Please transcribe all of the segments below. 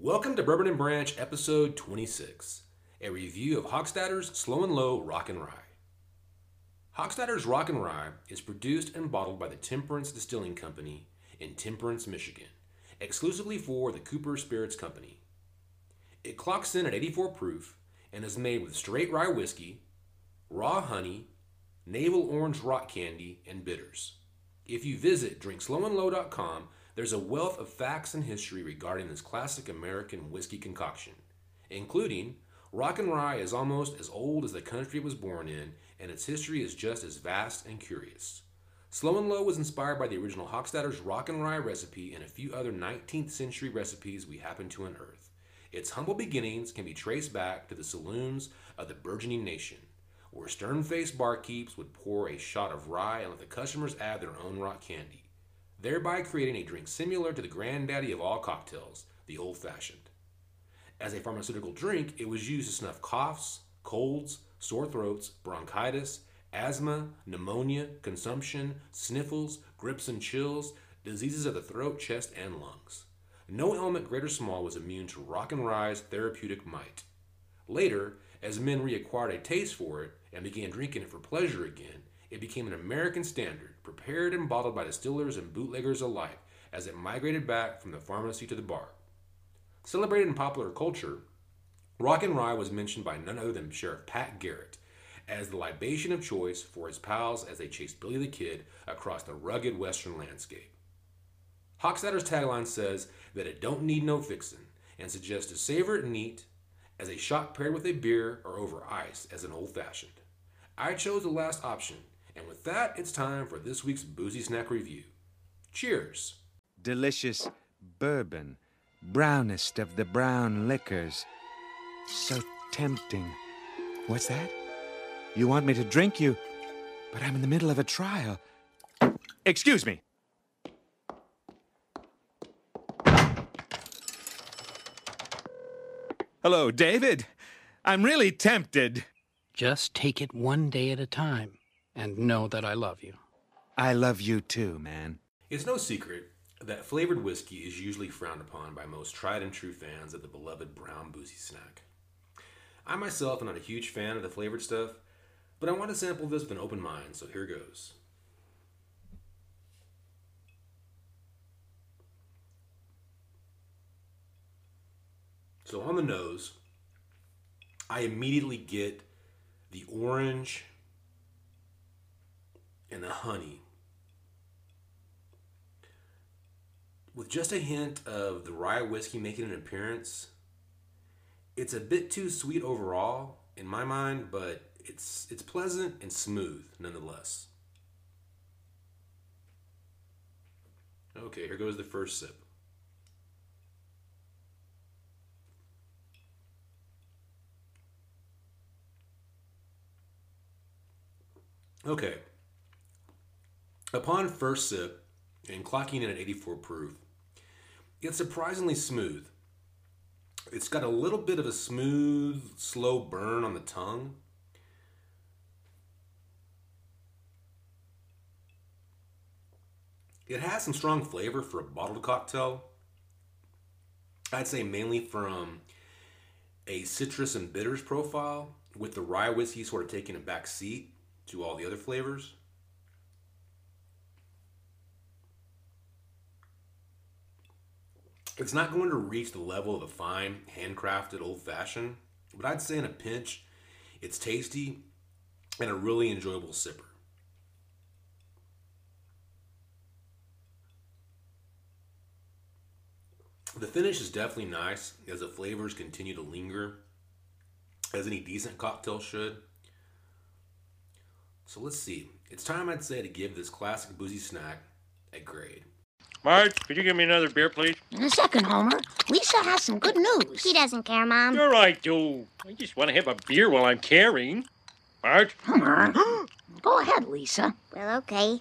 Welcome to Bourbon and Branch, episode 26, a review of Hochstadter's Slow and Low Rock and Rye. Hochstadter's Rock and Rye is produced and bottled by the Temperance Distilling Company in Temperance, Michigan, exclusively for the Cooper Spirits Company. It clocks in at 84 proof and is made with straight rye whiskey, raw honey, navel orange rock candy, and bitters. If you visit drinkslowandlow.com, there's a wealth of facts and history regarding this classic American whiskey concoction, including rock and rye is almost as old as the country it was born in, and its history is just as vast and curious. Slow and Low was inspired by the original Hochstadter's rock and rye recipe and a few other 19th century recipes we happen to unearth. Its humble beginnings can be traced back to the saloons of the burgeoning nation, where stern faced barkeeps would pour a shot of rye and let the customers add their own rock candy thereby creating a drink similar to the granddaddy of all cocktails, the old fashioned. As a pharmaceutical drink, it was used to snuff coughs, colds, sore throats, bronchitis, asthma, pneumonia, consumption, sniffles, grips and chills, diseases of the throat, chest, and lungs. No ailment, great or small, was immune to rock and rye's therapeutic might. Later, as men reacquired a taste for it and began drinking it for pleasure again, it became an American standard, prepared and bottled by distillers and bootleggers alike as it migrated back from the pharmacy to the bar. Celebrated in popular culture, Rock and Rye was mentioned by none other than Sheriff Pat Garrett as the libation of choice for his pals as they chased Billy the Kid across the rugged western landscape. Hochstadter's tagline says that it don't need no fixin' and suggests to savor it neat as a shot paired with a beer or over ice as an old fashioned. I chose the last option and with that, it's time for this week's Boozy Snack Review. Cheers! delicious bourbon, brownest of the brown liquors. So tempting. What's that? You want me to drink you? But I'm in the middle of a trial. Excuse me. Hello, David. I'm really tempted. Just take it one day at a time and know that I love you. I love you too, man. It's no secret that flavored whiskey is usually frowned upon by most tried and true fans of the beloved brown boozy snack. I myself am not a huge fan of the flavored stuff, but I want to sample this with an open mind, so here goes. So on the nose, I immediately get the orange and the honey. With just a hint of the rye whiskey making an appearance, it's a bit too sweet overall in my mind, but it's it's pleasant and smooth nonetheless. Okay, here goes the first sip. Okay. Upon first sip and clocking in at 84 proof, it's surprisingly smooth. It's got a little bit of a smooth, slow burn on the tongue. It has some strong flavor for a bottled cocktail. I'd say mainly from a citrus and bitters profile, with the rye whiskey sort of taking a back seat to all the other flavors. It's not going to reach the level of a fine, handcrafted old fashioned, but I'd say in a pinch, it's tasty and a really enjoyable sipper. The finish is definitely nice as the flavors continue to linger, as any decent cocktail should. So let's see. It's time, I'd say, to give this classic boozy snack a grade. Marge, could you give me another beer, please? In a second, Homer. Lisa has some good news. He doesn't care, Mom. Sure I do. I just want to have a beer while I'm carrying. Marge? Homer. Go ahead, Lisa. Well, okay.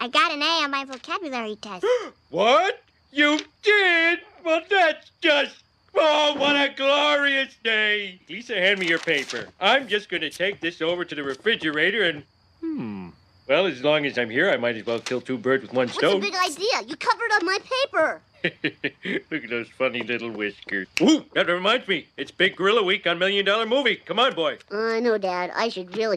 I got an A on my vocabulary test. What? You did? Well, that's just... Oh, what a glorious day. Lisa, hand me your paper. I'm just going to take this over to the refrigerator and... Hmm. Well, as long as I'm here, I might as well kill two birds with one What's the stone. big idea? You covered up my paper. Look at those funny little whiskers. Ooh, that reminds me. It's Big Gorilla Week on Million Dollar Movie. Come on, boy. I know, Dad. I should really.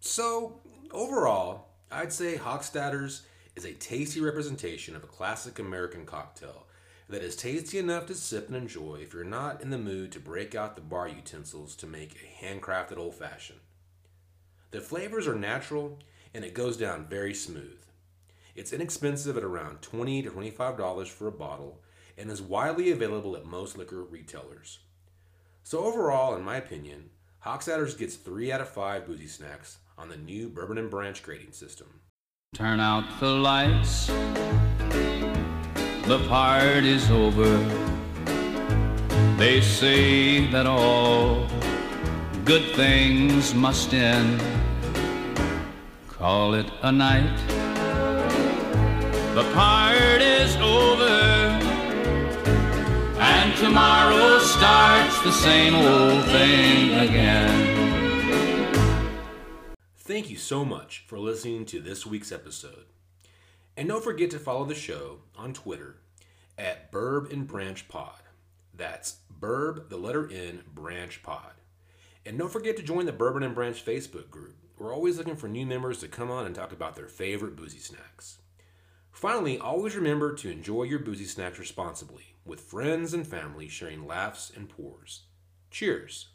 So, overall, I'd say Hochstadter's is a tasty representation of a classic American cocktail that is tasty enough to sip and enjoy if you're not in the mood to break out the bar utensils to make a handcrafted old fashioned. The flavors are natural and it goes down very smooth. It's inexpensive at around 20 to $25 for a bottle and is widely available at most liquor retailers. So, overall, in my opinion, Hochstadter's gets 3 out of 5 boozy snacks on the new Bourbon and Branch grading system. Turn out the lights. The party's over. They say that all good things must end. Call it a night. The party's over. And tomorrow starts the same old thing again. Thank you so much for listening to this week's episode. And don't forget to follow the show on Twitter at Burb and Branch Pod. That's Burb, the letter N, Branch Pod. And don't forget to join the Bourbon and Branch Facebook group. We're always looking for new members to come on and talk about their favorite boozy snacks. Finally, always remember to enjoy your boozy snacks responsibly, with friends and family sharing laughs and pours. Cheers!